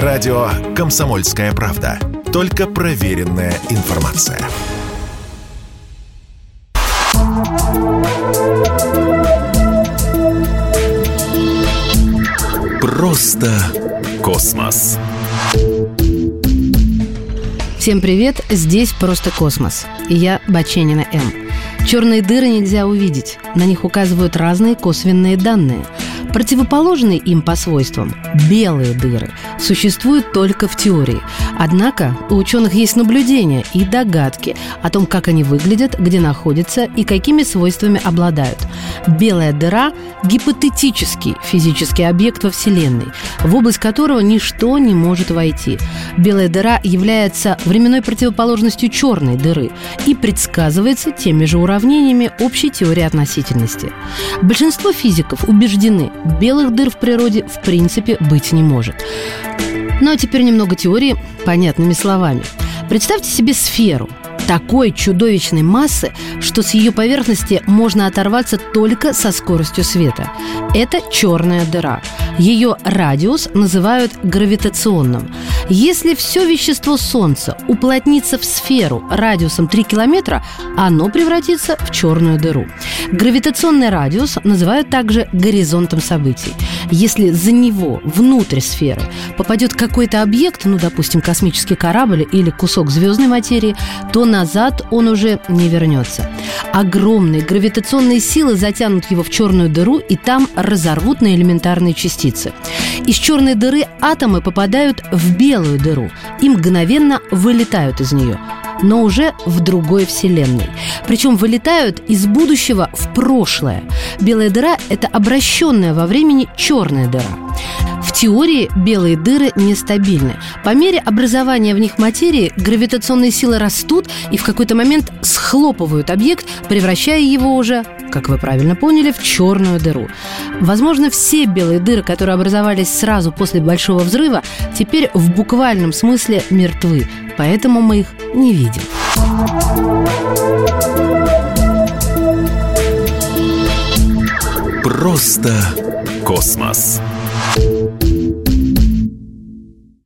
Радио «Комсомольская правда». Только проверенная информация. Просто космос. Всем привет, здесь «Просто космос». Я Баченина М. Черные дыры нельзя увидеть. На них указывают разные косвенные данные. Противоположные им по свойствам – белые дыры – существуют только в теории. Однако у ученых есть наблюдения и догадки о том, как они выглядят, где находятся и какими свойствами обладают. Белая дыра – гипотетический физический объект во Вселенной, в область которого ничто не может войти. Белая дыра является временной противоположностью черной дыры и предсказывается теми же уравнениями общей теории относительности. Большинство физиков убеждены, белых дыр в природе в принципе быть не может. Ну а теперь немного теории понятными словами. Представьте себе сферу – такой чудовищной массы, что с ее поверхности можно оторваться только со скоростью света. Это черная дыра. Ее радиус называют гравитационным. Если все вещество Солнца уплотнится в сферу радиусом 3 километра, оно превратится в черную дыру. Гравитационный радиус называют также горизонтом событий. Если за него, внутрь сферы, попадет какой-то объект, ну, допустим, космический корабль или кусок звездной материи, то назад он уже не вернется. Огромные гравитационные силы затянут его в черную дыру и там разорвут на элементарные частицы. Из черной дыры атомы попадают в белую дыру и мгновенно вылетают из нее но уже в другой вселенной. Причем вылетают из будущего в прошлое. Белая дыра – это обращенная во времени черная дыра. В теории белые дыры нестабильны. По мере образования в них материи гравитационные силы растут и в какой-то момент схлопывают объект, превращая его уже, как вы правильно поняли, в черную дыру. Возможно, все белые дыры, которые образовались сразу после Большого взрыва, теперь в буквальном смысле мертвы, поэтому мы их не видим. Просто космос.